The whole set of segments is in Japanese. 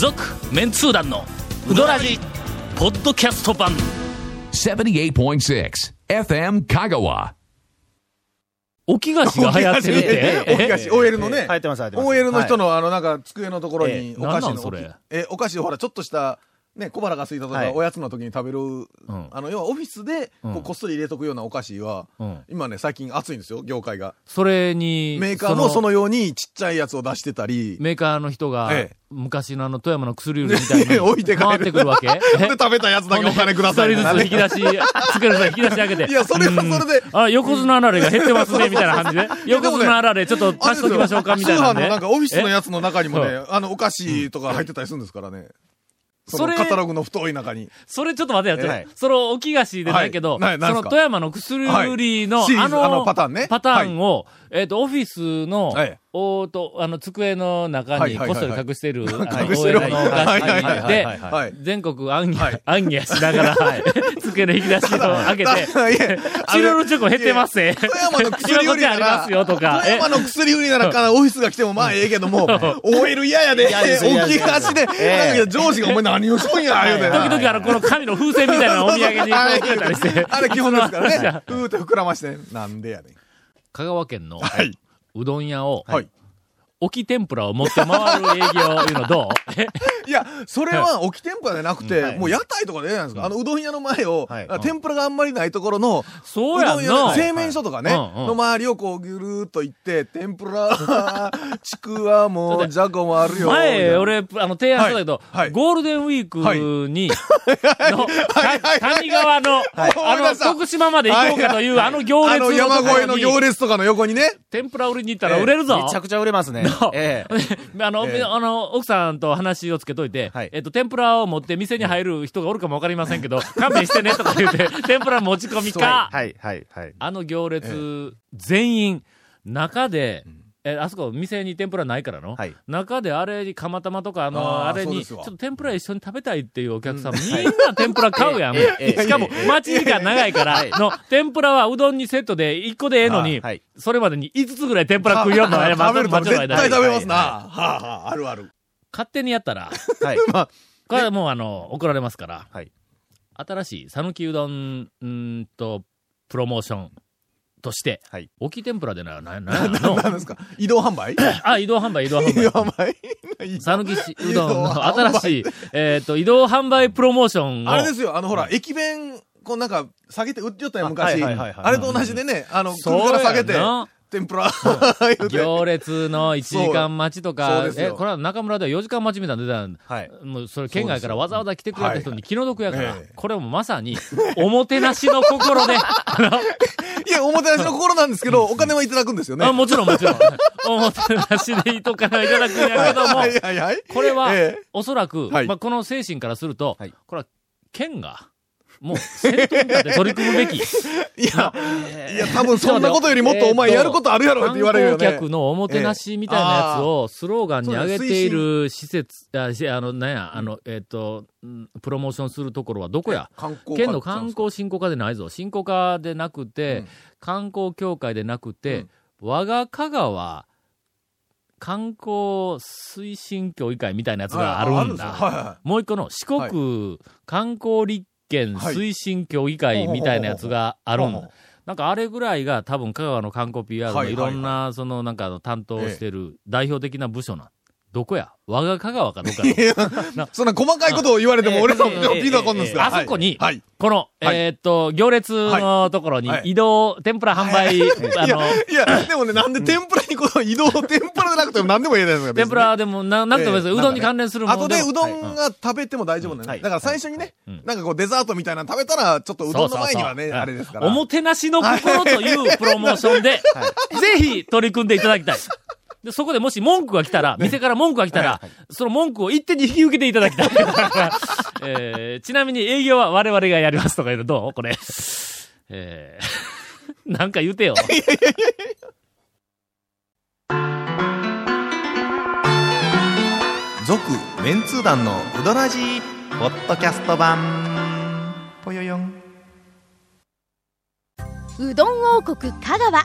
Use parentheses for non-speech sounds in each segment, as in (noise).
続メンツー団のウドラジポッドキャスト版。78.6 FM Kagawa. 置き菓子が流行ってるって。お菓子、OL のね。流行ってます流行ってます。OL の人の、あの、なんか、机のところえに、お菓子のそれ。え、お菓子をほら、ちょっとした、ね、小腹が空いたとか、はい。おやつの時に食べる、あの、要はオフィスで、こうん。うこっそり入れとくようなお菓子は、うん。今ね、最近熱いんですよ、業界が。それにメーカーもそのようにちっちゃいやつを出してたり、メーカーの人が、ええ。昔のあの富山の薬売りみたいに (laughs) 置いて帰る。回ってくるわけ？(laughs) で、食べたやつだけお金ください一人ずつ引き出し、(laughs) つけるさ引き出し上げて。いやそれはうんそれで。あ、横綱あられが減ってますね、みたいな感じで。横綱あられちょっと足しときましょうか、みたいなのなんかオフィスのやつの中にもえね、あの、お菓子とか入ってたりするんですからね。そそれのカタログの太い中に。それちょっと待ってやって、はいその置き菓子でないけど、その富山の薬売りの、あの、パターンね。パターンを、えっ、と、オフィスの、はいおーと、あの、机の中はいはいはいにこっそり隠してる、OL はいはいはいではいはいはい。全国暗記、はい。暗記やしながら、机の引き出しを開けて、チロルチョコ減ってますね。富山の薬売りな今こっちありますよとら、か。富山の薬売りならかな、オフィスが来てもまあええけども、(laughs) OL 嫌やで、嫌です嫌です大きい足で、なんか上司がお前何をしとんや、言うて。な。時々あの、この紙の風船みたいなお土産に。あれ基本ですからね。ふーって膨らまして。なんでやねん。香川県のはい。うどん屋を、はい。置き天ぷらを持って回る営業いうのどう？(laughs) いや、それは置き天ぷらじゃなくて、はい。もう屋台とかでええじゃないですか。あの、うどん屋の前を、はい。あ天ぷらがあんまりないところの、そうやんうどん屋のな。製麺所とかね、うんうん。の周りをこうぐるーっと行って、天ぷら、(laughs) ちくわも、じゃこもあるよ。前、俺、あの、提案したけど、はい。はい。ゴールデンウィークに、の、はい。はい。か谷川の、あの、思い出した。徳島まで行こうかという、あの行あ列のの山越えの行列とかの横にね。天ぷら売りに行ったら売れるぞ。めちゃくちゃ売れますね。(laughs) ええ。(laughs) あの、ええ。あの、奥さんと話をつけといて、はい。えっと、天ぷらを持って店に入る人がおるかもわかりませんけど、(laughs) 勘弁してねとか言って、(laughs) 天ぷら持ち込みか、はい、はい、はい。あの行列、全員、中で、え、あそこ店に天ぷらないからの、はい。中であれに釜玉とかあの、あれに、ちょっと天ぷら一緒に食べたいっていうお客さん、みんな天ぷら買うやん。ええええしかも、待ち時間長いから、はい。の、天ぷらはうどんにセットで1個でええのに、はい。それまでに5つぐらい天ぷら食いよんの、あれ、食べると待ちの絶対食べますな。はい。はあはあ、あるある。勝手にやったら、(laughs) はい。これはもうあの、怒られますから、はい。新しい讃岐うどん、んーと、プロモーションとして、はい置き天ぷらでな、な、な、なの何ですか？移動販売？(laughs) あ、移動販売、移動販移動売？(laughs) 販売讃岐市うどんの移動販売新しい、えっ、と、移動販売プロモーションを。あれですよ、あの、ほら、駅弁、こうなんか、下げて売ってよったよ、あ昔。はいはいはいはいあれと同じでね、あの、首から下げて天ぷら、行列の1時間待ちとかえ、これは中村では4時間待ちみたいなの出たんはい。もうそれ県外からわざわざ来てくれた人に気の毒やから、ええこれもまさに、おもてなしの心で、いや、おもてなしの心なんですけど、お金はいただくんですよね。あもちろんもちろん。おもてなしでいいとかいただくんやけどもは、いはいはい。これはええ、おそらく、はい。まあ、この精神からすると、はい。これは、県が、もう、先頭に立って取り組むべき。いや、いや、多分そんなことよりもっとお前やることあるやろって言われるよね。観光客のおもてなしみたいなやつをスローガンに上げている施設、あ、しあの、なんや、あの、えっ、と、んプロモーションするところはどこや？観光県の観光振興課でないぞ。振興課でなくて、うん。観光協会でなくて、うん。我が香川観光推進協議会みたいなやつがあるんだ。もう一個の四国観光立県推進協議会みたいなやつがあるんだ。なんかあれぐらいが多分香川の観光 PR のはいろんな、そのなんか担当してる代表的な部署なん。どこや？我が香川かどっかそんな細かいことを言われても俺のええピーナコンですから。あそこにはい。この、はい。えーっと、行列のところにはい。移動、天ぷら販売、あの、いや、でもね、なんで天ぷらにこの (laughs) 移動、天ぷらじゃなくても何でもいいじゃないですか。別 (laughs) に天ぷらでもな、なくてもいいですよ。ええうどんに関連するものあとでもうどんが食べても大丈夫なんだから最初にね、うん。なんかこうデザートみたいなの食べたら、ちょっとうどんの前にはね、あれですから。おもてなしの心というプロモーションで、ぜひ取り組んでいただきたい。で、そこでもし文句が来たら、店から文句が来たら、その文句を一手に引き受けていただきたい。(laughs) えーちなみに営業は我々がやりますとか言うのどう？これ。えー (laughs) なんか言うてよ。続、メンツー団のうどらじポッドキャスト版。ぽよよん。うどん王国香川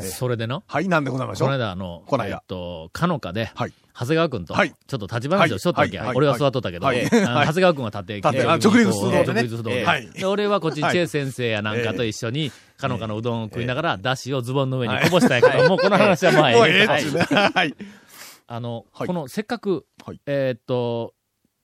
それでの、はい、なんでございましょう？この間、あの、この間。えっと、かのかで、はい。長谷川君と、ちょはいっと立ち話をしとったわけや、は俺は座っとったけど、長谷川君は立って、立って直立不動でね。直立不動ではい。で俺はこっち、チはい。ェ先生やなんかと一緒に、かのかのうどんを食いながら、だしをズボンの上にこぼしたんやけど、もうこの話はまあええはい。あの、はい。この、せっかく、はい。えーっと、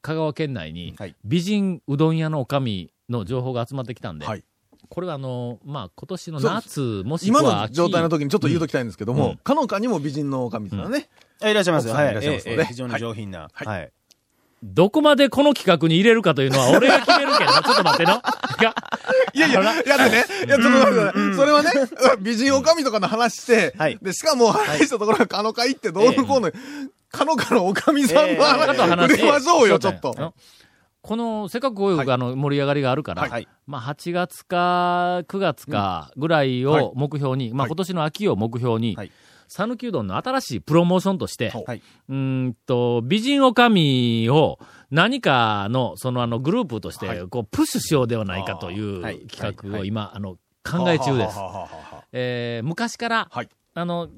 香川県内にはい、美人うどん屋のおかみの情報が集まってきたんで、はいこれはあの、まあ、今年の夏、もしく今は秋の状態の時にちょっと言うときたいんですけどもうん、かのかにも美人のおかみさんね。いらっしゃいますよ。はい。いらっしゃいますので非常に上品な。はいはい。どこまでこの企画に入れるかというのは俺が決めるけどな、ちょっと待っての。が (laughs) いやいや、やってね。いや、ちょっと待ってください。それはね、(laughs) 美人おかみとかの話して、はいで、しかも話したところがかのか行ってどうのこうの、かのかのおかみさんの話触れましょうよ、ちょっと。のこの、せっかくこういう、はい。あの、盛り上がりがあるから、はい。まあ、8月か9月かぐらいはい。を目標に、まあ、はい。今年の秋を目標にはい、讃岐うどんの新しいプロモーションとして、ほはい。うーんと、美人おかみを何かの、そのあの、グループとして、はい。こう、プッシュしようではないかといはい。う企画はい。を今、あの、考え中です。えー昔から、はい。あの、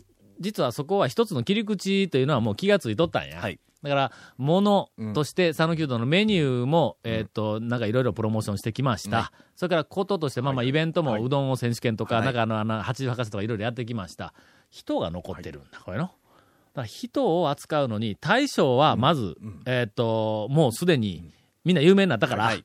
実はそこは一つの切り口というのはもう気がついとったんや。はい。だから、ものとして、讃岐うどんのメニューも、えっ、と、なんかいろいろプロモーションしてきました。それから、こととして、まあまあ、イベントも、はい。うどんを選手権とか、はい。なんかあの、あの、八十博士とかいろいろやってきました。人が残ってるんだ、これの。だから人を扱うのに、大将はまず、えっ、と、もうすでに、みんな有名になったから、はいうん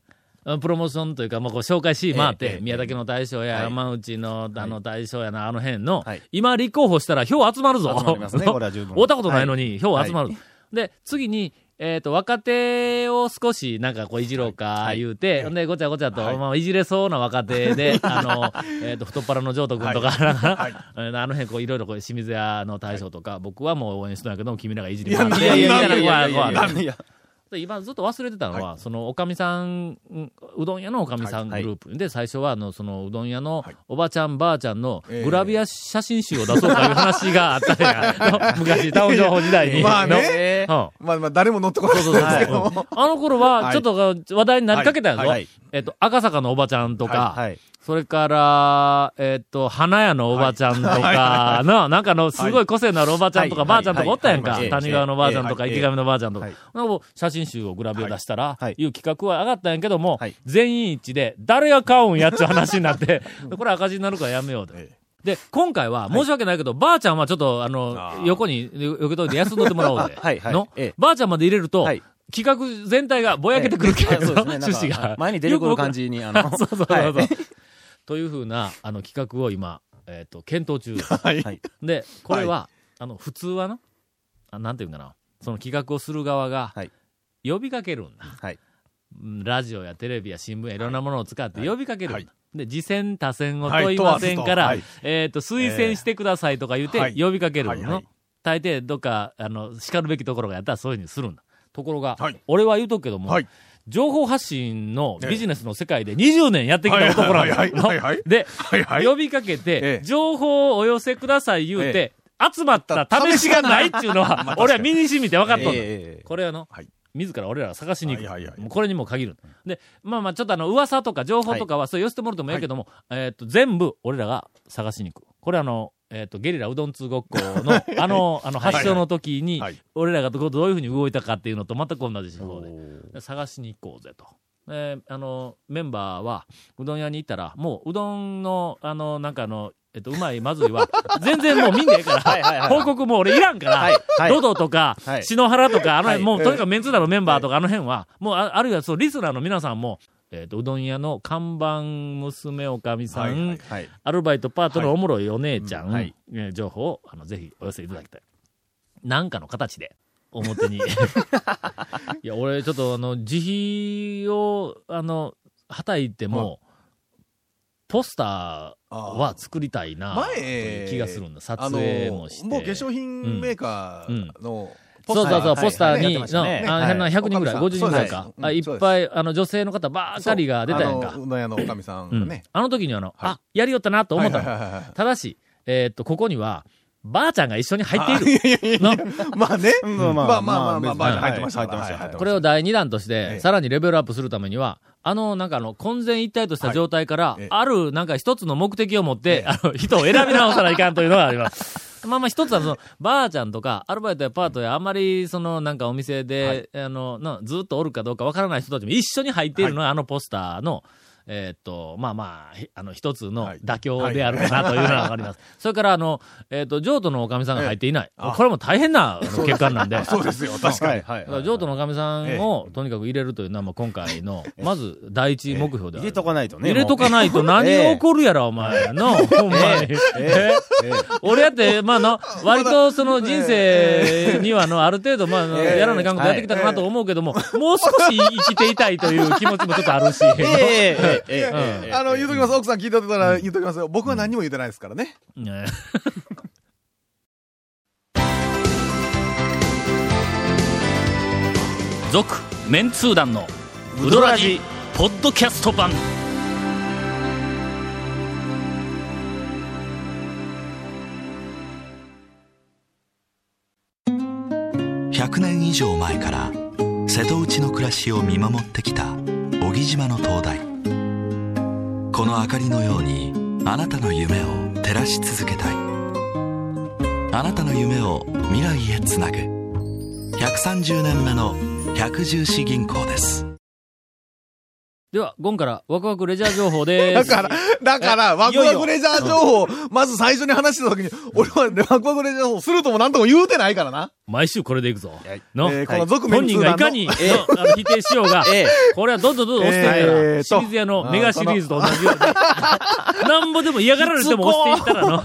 プロモーションというか、まあ、こう紹介し回って、宮崎の大将や、はい。山内の、あの大将やな、あの辺の、はい。今立候補したら票集まるぞ。集まりますね (laughs) これは十分。会ったことないのに票集まる。はい。で、次に、えっ、と、若手を少しなんかこういじろうか言うて、で、ごちゃごちゃと、はい。まあ、いじれそうな若手で、あの、えっ、と、太っ腹の譲渡君とか、あの辺こういろいろこう清水屋の大将とか、僕はもう応援しとんやけど、君らがいじり回って、いやいやいやみたいなこうで今ずっと忘れてたのは、その、おかみさん、うどん屋のおかみさんグはいループ。で、最初は、あの、その、うどん屋のはい。おばちゃん、ばあちゃんのええ。グラビア写真集を出そうかいう話があったんや。の (laughs) 昔、タウン情報時代に。まあの。ねうん。まあまあ、誰も乗ってこなかったですけど。も。あの頃は、ちょっと話題になりかけたやぞ。はい。はい。えっと、赤坂のおばちゃんとか、はい。それから、えっと、花屋のおばちゃんとか、な、なんかの、すごい個性のあるおばちゃんとか、はい。ばあちゃんとかおったやんか。はい。谷川のばあちゃんとか、はい。池上のばあちゃんとか。写真集をグラビア出したら、はい。い。う企画は上がったんやけどもはい、全員一致で、誰が買うんやっちゅう話になって、(laughs) (laughs) これ赤字になるからやめようと。で、今回は、申し訳ないけど、ばあちゃんはちょっと、あの横に、よけといて休んどってもらおうで。(laughs) はい。はい。の？ええ。ばあちゃんまで入れるとはい、企画全体がぼやけてくるけど、趣旨が。前に出てくる感じに、あの、そうそうそうというふうな、あの、企画を今、えっ、と、検討中です。はい。はいで、これは、あの、普通はな、あなんていうんかな、その企画をする側がはい、呼びかけるんだ。はい。うんラジオやテレビや新聞やいろんなものを使って呼びかけるんだ。はいで、次戦他戦をはい問いませんから、えっ、と、推薦してくださいとか言うてはい呼びかけるの。はいはい大抵どっか、あの、叱るべきところがやったらそういうふうにするんだ。ところが、はい俺は言うとくけども、はい。情報発信のビジネスの世界で20年やってきた男なんだはいはいはいはいはい。で、はいはい。呼びかけてえ、え。情報をお寄せください言うて、集まった試しがないっていうのは、(laughs) 俺は身に染みて分かっとんだ。ええこれはの、はい。自ら俺らが探しに行く。はいはいはい。もうこれにも限る。で、まあまあちょっとあの、噂とか情報とかは、そう寄せてもらってもいいけども、えっと、全部俺らが探しに行く。これあの、えっと、ゲリラうどん通ごっこの、(laughs) あの、あの、発祥の時にはい、俺らがどうどういうふうに動いたかっていうのと全く同じ手法で。で探しに行こうぜと。で、あの、メンバーは、うどん屋に行ったら、もう、うどんの、あの、なんかあの、えっと、うまい、まずいは、(laughs) 全然もう見んでええから、報告もう俺いらんから、はいはい。ドドとか、はい。篠原とか、あの、はい。もうとにかくメンツーダのメンバーとか、あの辺は、もうあ、あるいはそう、リスナーの皆さんも、えっと、うどん屋の看板娘おかみさん、はいはいはい。アルバイトパートのおもろいお姉ちゃん、はいはいえー情報を、あの、ぜひお寄せいただきたい。なんかの形で、表に。(laughs) いや、俺、ちょっと、あの、自費を、あの、はたいても、ポスターは作りたいな、と前いう気がするんだ。撮影もして。もう化粧品メーカーの、そうそうそう、ポスターに、変な100人ぐらい、はい50人ぐらいか。いっぱい、あの、女性の方ばっかりが出たやんか。あ。のうどん屋のおかみさん。ね。あの時にあの、はい。あ、やりよったなと思ったの。ただし、えーっと、ここには、ばあちゃんが一緒に入っている。の。まあね。んまあまあまあ。まあまあまあ、入ってました入ってました。これを第2弾としええ。て、さらにレベルアップするためには、あの、なんかあの、混然一体とした状態からええ、ある、なんか一つの目的を持って、あの、人を選び直さないかんというのがあります。まあまあ一つはその、(laughs) ばあちゃんとか、アルバイトやパートやあんまり、その、なんかお店で、あの、なずっとおるかどうかわからない人たちも一緒に入っているのが、あのポスターの、えーっと、まあまあひ、あの、一つのはい妥協であるかなというのがわかります。それから、あの、えーっと、譲渡のおかみさんが入っていない。これも大変な結果なんで。そうですよ、確かに。はいだから譲渡のおかみさんをとにかく入れるというのは、まあ、今回の、まず第一目標である。入れとかないとね。入れとかないと何が起こるやろ、お前。の、ほんまに。え俺やって、まあの、割とその人生にはの、ある程度、まあやらないかんことやってきたかなと思うけども、もう少し生きていたいという気持ちもちょっとあるし。ええ、あの、言うときます。奥さん聞いてたら言うときますよ。僕は何も言ってないですからね。(laughs) 続、メンツー団の、ウドラジ、ポッドキャスト版。100年以上前から瀬戸内の暮らしを見守ってきた小木島の灯台この明かりのようにあなたの夢を照らし続けたい。あなたの夢を未来へつなぐ。130年目の百十四銀行です。では、ゴンからワクワクレジャー情報です。(laughs) だから、だから、ワクワクレジャー情報、まず最初に話したときに、俺はワクワクレジャー情報するともなんとも言うてないからな。毎週これでいくぞ。の、えーこの続面本人がいかに、のあの否定しようが、(laughs) ええこれはどんどんどんどん押していったら、えーと清水屋のメガシリーズと同じように、なんぼでも嫌がられても押していったらの、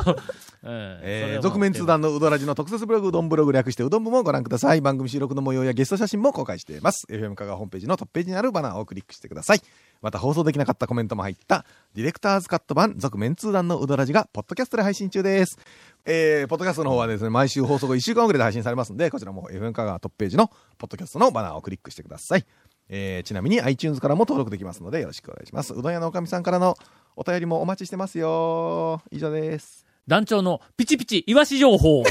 ええー、続面通談のうどらじの特設ブログ、うどんブログ略してうどん部もご覧ください。番組収録の模様やゲスト写真も公開しています。FM 香川ホームページのトップページにあるバナーをクリックしてください。また放送できなかったコメントも入った、ディレクターズカット版、続面通談のうどらじが、ポッドキャストで配信中です。えー、ポッドキャストの方はですね、毎週放送後1週間遅れで配信されますんで、こちらも FM 香川トップページの、ポッドキャストのバナーをクリックしてください。えー、ちなみに iTunes からも登録できますので、よろしくお願いします。うどん屋のおかみさんからのお便りもお待ちしてますよ。以上です。団長のピチピチイワシ情報。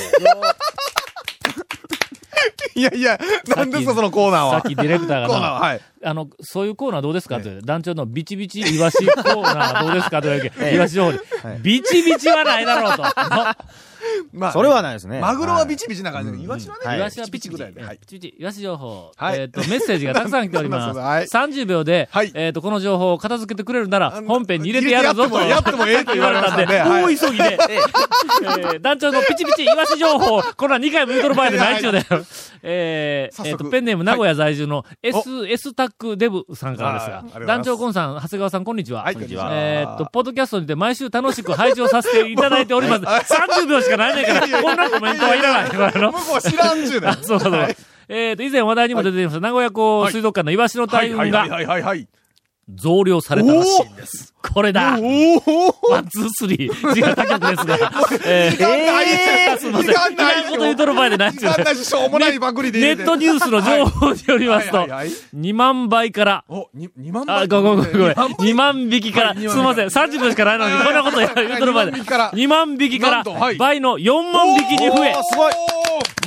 いやいや、なんですか、そのコーナーは？さっきディレクターがな、はい。あの、そういうコーナーどうですか？って、団長のビチビチイワシコーナーはどうですか？と言われて、(laughs) イワシ情報で、ビチビチはないだろうと。(laughs) まあ、それはないですね。マグロはビチビチな感じで、イワシはね、イワシはピチ。ぐらいで。チピチ。イワシ情報。はいえっと、メッセージがたくさん来ております。(laughs) はい30秒で、はいえっと、この情報を片付けてくれるなら、本編に入れてやるぞと。やってもええと言われたんで (laughs) 大はい急ぎで、(laughs) えー団長のピチピチイワシ情報、これは2回も言うとる場合でないっちゅうだよ。えっと、ペンネーム名古屋在住のお S、S タックデブさんからですが団長コンさん、長谷川さん、こんにちは。はいこんにちはえーっと、ポッドキャストにて毎週楽しく拝聴させていただいております。30秒しかないねんから、こんなコメントはいらない。あの向こう知らんちゅうねん。あそうそう。えっ、と、以前話題にも出ていました、名古屋港水族館のイワシの大群がはいはいはいはいはい。増量されたらしいんです。これだ one, two, three。字が他局ですが。(laughs) えーいかんないえーすいません。いいかんないこと言うとる場合でないっいちゅうかんないし、しょうもないパクリでネットニュースの情報によりますとはいはいはい、2万倍から、お、に2万倍？あ、ごめんごめんごめん。2万倍？2万匹から、はいすいません。30秒しかないのに、こんなこと言うとる場合で。2万匹から2万匹からなんとはい、倍の4万匹に増え、すごい。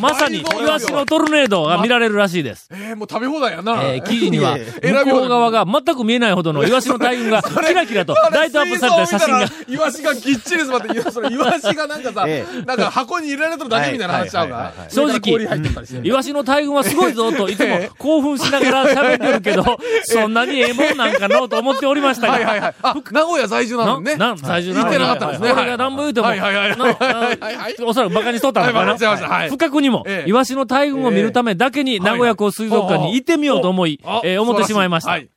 まさに、イワシのトルネードが見られるらしいです。えー、もう食べ放題やな。えー記事には、(laughs) 向こう側が全く見えないほどの (laughs) イワシの大群が、(laughs) キラキラとライトアップされた写真が、イワシがぎっちり詰まって、イワシがなんかさ、えなんか箱に入れられてるだけみたいな話ちゃうか正直イワシの大群はすごいぞと、いつも興奮しながら喋ってるけど、そんなにええもんなんかのと思っておりましたが、はいはいはい。あ、名古屋在住なのにね。な、最初言ってなかったんですね。俺が何も言うても。おそらく馬鹿にしとったのかな。はい間にもえ、え。イワシの大群を見るためだけにえ名古屋港水族館に行ってみようと思いあ、えー思ってしまいました。はい。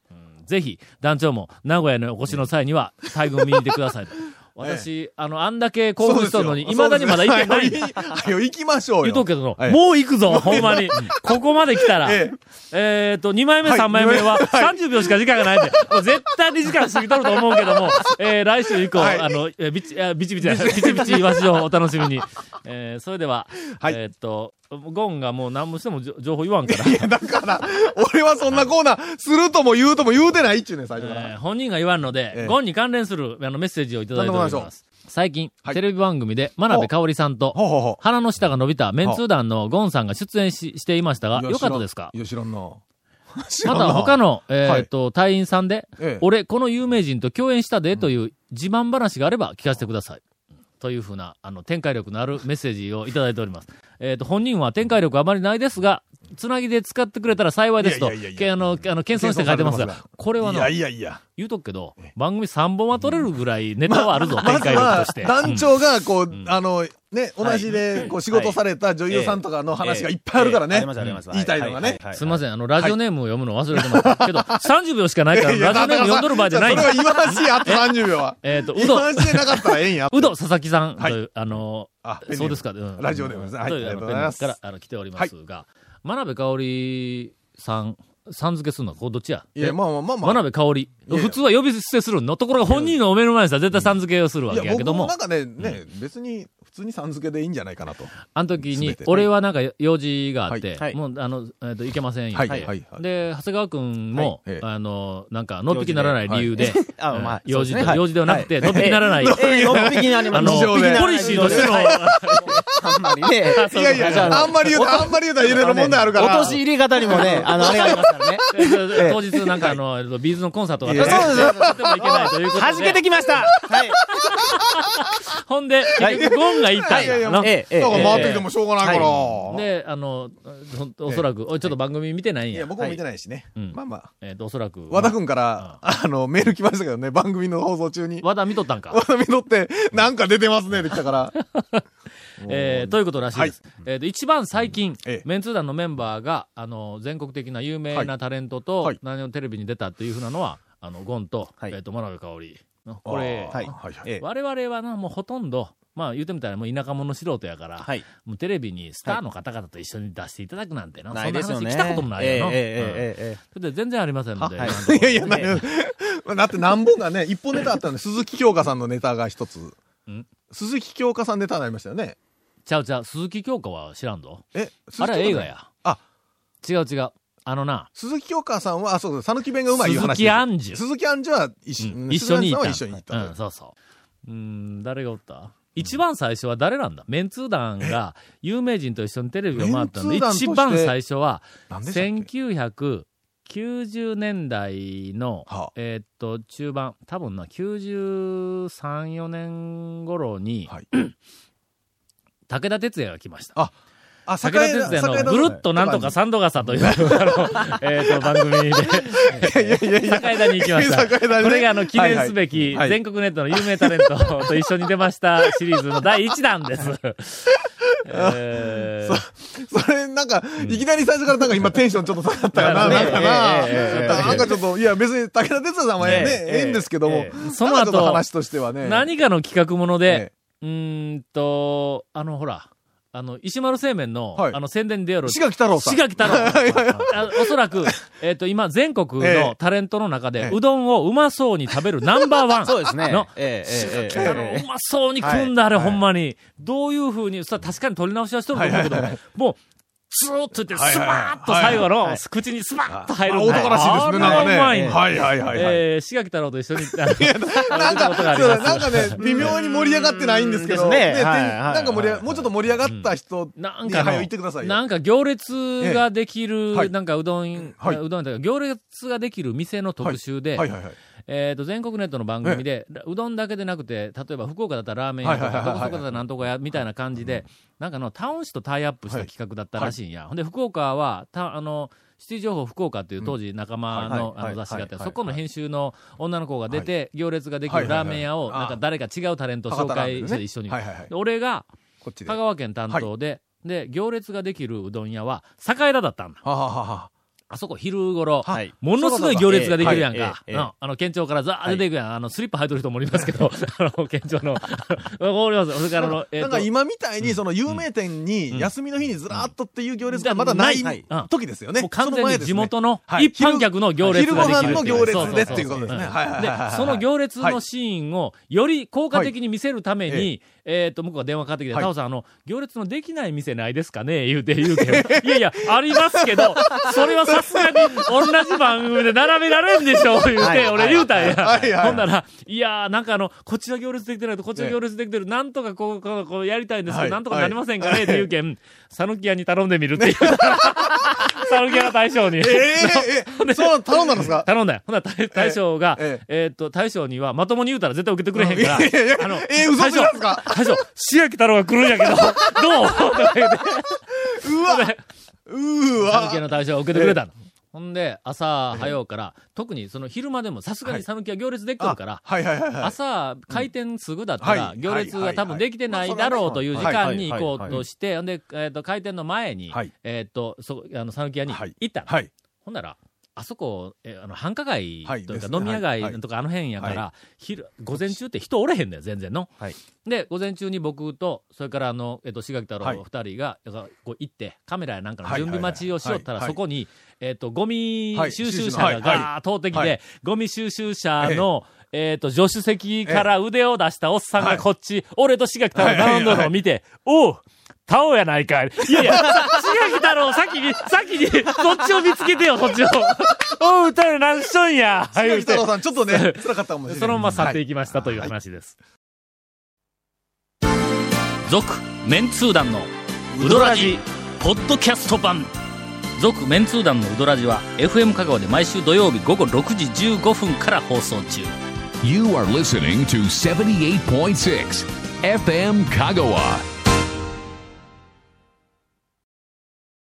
ぜひ、団長も名古屋にお越しの際には、大群を見に行ってくださいと。私、あの、あんだけ興奮しとるのに、未だにまだ行ってない。はい。よ、行きましょうよ。言うとくけどもう行くぞ、ほんまに。ここまで来たら、ええ。っと、2枚目、はい3枚目。は30秒しか時間がないんで、絶対に時間過ぎとると思うけども、えー、来週以降、はい。あの、えービチ、あビチビチ、ビチイワシ情報お楽しみに。えー、それでは、はい。えーっと、ゴンがもう何もしても情報言わんから、だから、俺はそんなコーナー、するとも言うとも言うてないっちゅうねん、最初から。えー本人が言わんので、ええゴンに関連するあのメッセージをいただいております。最近、はいテレビ番組で真鍋かおりさんと。鼻の下が伸びたメンツー団のゴンさんが出演ししていましたが、いやよかったですか？いや、知らんな。(laughs) また他の、えはいーっと、隊員さんで、ええ俺、この有名人と共演したでという自慢話があれば聞かせてください。というふうな、あの、展開力のあるメッセージをいただいております。えっ、と、本人は展開力あまりないですが、つなぎで使ってくれたら幸いですと、いやいやいやいや。けあの、あの、謙遜して書いてますがこれはいなや、いやいや。言うとくけど、番組3本は取れるぐらいネタはあるぞ、ま展開として。団長が、こう、あの、ね、同じで、こう、仕事された女優さんとかの話がいっぱいあるからね。ええ。ありますあります。言いたいのがね。すみません、あの、ラジオネームを読むの忘れてます。けど、(laughs) 30秒しかないから、ラジオネーム読んどる場合じゃないんそだれは言わしい、あと30秒は。えっと、う言ど、なかったらええんや。(laughs) うど佐々木さん。とはい。いう、あの、そうですか、うん。ラジオネームです。ねはい。というありがとうごあのざいます。から、あの、来ておりますが、真鍋かおりさん、さん付けするの？はこうどっちや？いや、まあまあまあまあ。真鍋かおり。いや普通は呼び捨てするの？ところが本人のお目の前にさ、絶対さん付けをするわけやけども僕もなん、かね、ね、別に、普通にさん付けでいいんじゃないかなと。あの時に全て、俺はなんか用事があってはい、もう、あの、えっと、いけませんよ。はい、はい、はい。で、長谷川くんもはいええ、あの、なんか、のっぴきにならない理由で、(laughs) あうんまあ用事と、そうですねはい用事ではなくて、のっぴきにならない。ええ、(laughs) のっぴきになります。あの、事情でポリシーとしての、あんまりね。(laughs) いやいや、あんまり言うと、あんまり言うとは入れる問題あるから。落とし入れ方にもね、あの、あれがありますからね。(laughs) え当日なんかあの、ビーズのコンサートがあったいやら、そうです、とてもいけないということで。はじけてきましたはい。(laughs) ほんで、結局ゴンが言いたいいやいやの。ええ、ええ。だから回ってきてもしょうがないから。で、あの、ほんおそらく、ちょっと番組見てないんやいや、。僕も見てないしね。うんまあまあ。えっと、おそらく。和田くんから、あの、メール来ましたけどね、番組の放送中に。和田見とったんか和。田見とって、なんか出てますね、って来たから。(laughs) えー、ということらしいです。えっ、と、一番最近、ええメンツー団のメンバーが、あの、全国的な有名なタレントと、はい何をテレビに出たっていうふうなのは、あの、ゴンと、はいえっ、と、真鍋かおり。のこれ、はい我々はな、もうほとんど、まあ言うてみたらもう田舎者素人やから、はい。もうテレビにスターの方々と一緒に出していただくなんてな、ない。そんな話来たこともないよな。ええ、え全然ありませんので。はいいやいや、な (laughs) だって何本かね、一本ネタあったんで、鈴木京香さんのネタが一つん？鈴木京香さんネタになりましたよね。ちゃうちゃう、鈴木京香は知らんぞ。え、あれは映画や。あ、違う違う。あのな、鈴木京香さんは、あ、そうそう、讃岐弁がうまいいう話。鈴木杏樹鈴木杏樹は一緒、うん一緒に行った。一緒に行った。うん、そうそう。うん、誰がおった？一番最初は誰なんだ？メンツー団が有名人と一緒にテレビを回ったんで、一番最初は、何でしたっけ？1990年代の、はあえーっと、中盤、多分な、93、4年頃に、はい。(clears throat) 武田鉄矢が来ました。あ、あ、武田鉄矢のぐるっとなんとか三度笠という、あの、(laughs) えーっと、番組で、いやいやいやいや。境田に行きました。これがあの、記念すべき、全国ネットの有名タレントと一緒に出ました (laughs) シリーズの第1弾です。えー。それ、なんか、いきなり最初からなんか今テンションちょっと下がったよな、ねなんかな。なんかちょっと、いや別に武田鉄矢さんはね、ええええんですけどもえ、その後、話としてはね。何かの企画ものでえ、うーんと、あの、ほら、あの、石丸製麺の、はいあの、宣伝に出よる。志垣太郎さん。志垣太郎。(laughs) あおそらく、(laughs) えっ、と、今、全国ええのタレントの中で、ええうどんをうまそうに食べるナンバーワン。(laughs) そうですねの。ええ、ええ、ええあうまそうに組んだ、あれ、はいほんまに。どういう風に、さ、確かに取り直しはしとると思うけど、もう、スーッといって、スバーッと最後の、口にスバーッと入る。あ男らしいですね、なんかね。はいはいはいはい。えー、志垣太郎と一緒に、(laughs) なんか、なんかね、微妙に盛り上がってないんですけど、ね。ではいはいなんか盛り上が、もうちょっと盛り上がった人に、なんか言ってくださいよ。なんか行列ができる、なんかうどん、はい。うどんというか行列ができる店の特集で、はいはいはい。えっ、と、全国ネットの番組で、うどんだけでなくて、例えば福岡だったらラーメン屋とか、どこそこだったらなんとか屋みたいな感じで、なんかあの、タウン市とタイアップした企画だったらしいん。や。ほんで、福岡は、た、あの、シティ情報福岡っていう当時仲間の,、あの雑誌があって、はい。そこの編集の女の子が出て、行列ができるラーメン屋を、なんか誰か違うタレント紹介して一緒に。俺が。香は川県担当で、で、行列ができるうどん屋は、栄田だったんだ。あそこ昼頃、はい。ものすごい行列ができるやんか。あの、県庁からザーッ出ていくやん。あの、スリッパ履いてる人もおりますけど、(laughs) あの、県庁の。(laughs) わかります。それからあの、えなんか、今みたいに、その有名店に、休みの日にずらーっとっていう行列がまだない時ですよね。完全に地元のはい。一般客の行列ができる昼ご飯の行列でっていうことですね。で、その行列のシーンをより効果的に見せるためはい。に、えっ、と、向こうが電話かかってきて、はい。タオさん、あの、行列のできない店ないですかね？言うて言うけど、いやいや、ありますけど、それはさすがに同じ番組で並べられんでしょ、言うて、はい俺言うたんや。ほんなら、いやー、なんかあの、こっちは行列できてないと、こっちは行列できてる。なんとかこう、こう、こうやりたいんですけど、はいなんとかなりませんかねっていうけん、さぬき屋に頼んでみるっていう。さぬき屋が大将に。ええええ、そう、頼んだんですか？頼んだよ。ほんなら大大将が、ええーっと、大将にはまともに言うたら絶対受けてくれへんから、あの、えー嘘ついたんですか？大将、白木太郎が来るんやけど、どう？とか言って。(laughs) うわうーわ。讃岐屋の大将が受けてくれたの。ほんで、朝早うから、特にその昼間でもさすがに讃岐は行列できてるから。朝、開店すぐだったら、はい。行列が多分できてないだろうという時間に行こうとして、ほんで、えっと、開店の前にはい、えっと、そ、あの、讃岐屋にはい。行ったの。はい。ほんなら、あそこ、えあの、繁華街はいというか、飲み屋街とかあの辺やから、昼、午前中って人おれへんだよ、全然の。はい。で、午前中に僕と、それからあの、えっと、志垣太はい。郎二人が、こう行って、カメラやなんかのはい。準備待ちをしよったら、そこに、えっと、ゴミはい収集車はい。がガーッ通ってきはい。て、ゴミ収集車の、えっと、助手席から腕を出したおっさんがこっち、俺と志垣太郎が並んどるのを見て、おうタオやないかい。いやいや、(laughs) 志垣太郎、先に、先に、そっちを見つけてよ、そっちを。(laughs) おう、太郎何しとんや。白言うて木太郎さん、ちょっとね、辛かったかもしれない。そのまま去っていきましたという話です。続、メンツー団のウドラジ、ポッドキャスト版。続、メンツー団のウドラジは、FM 香川で毎週土曜日午後6時15分から放送中。You are listening to 78.6 FM Kagawa.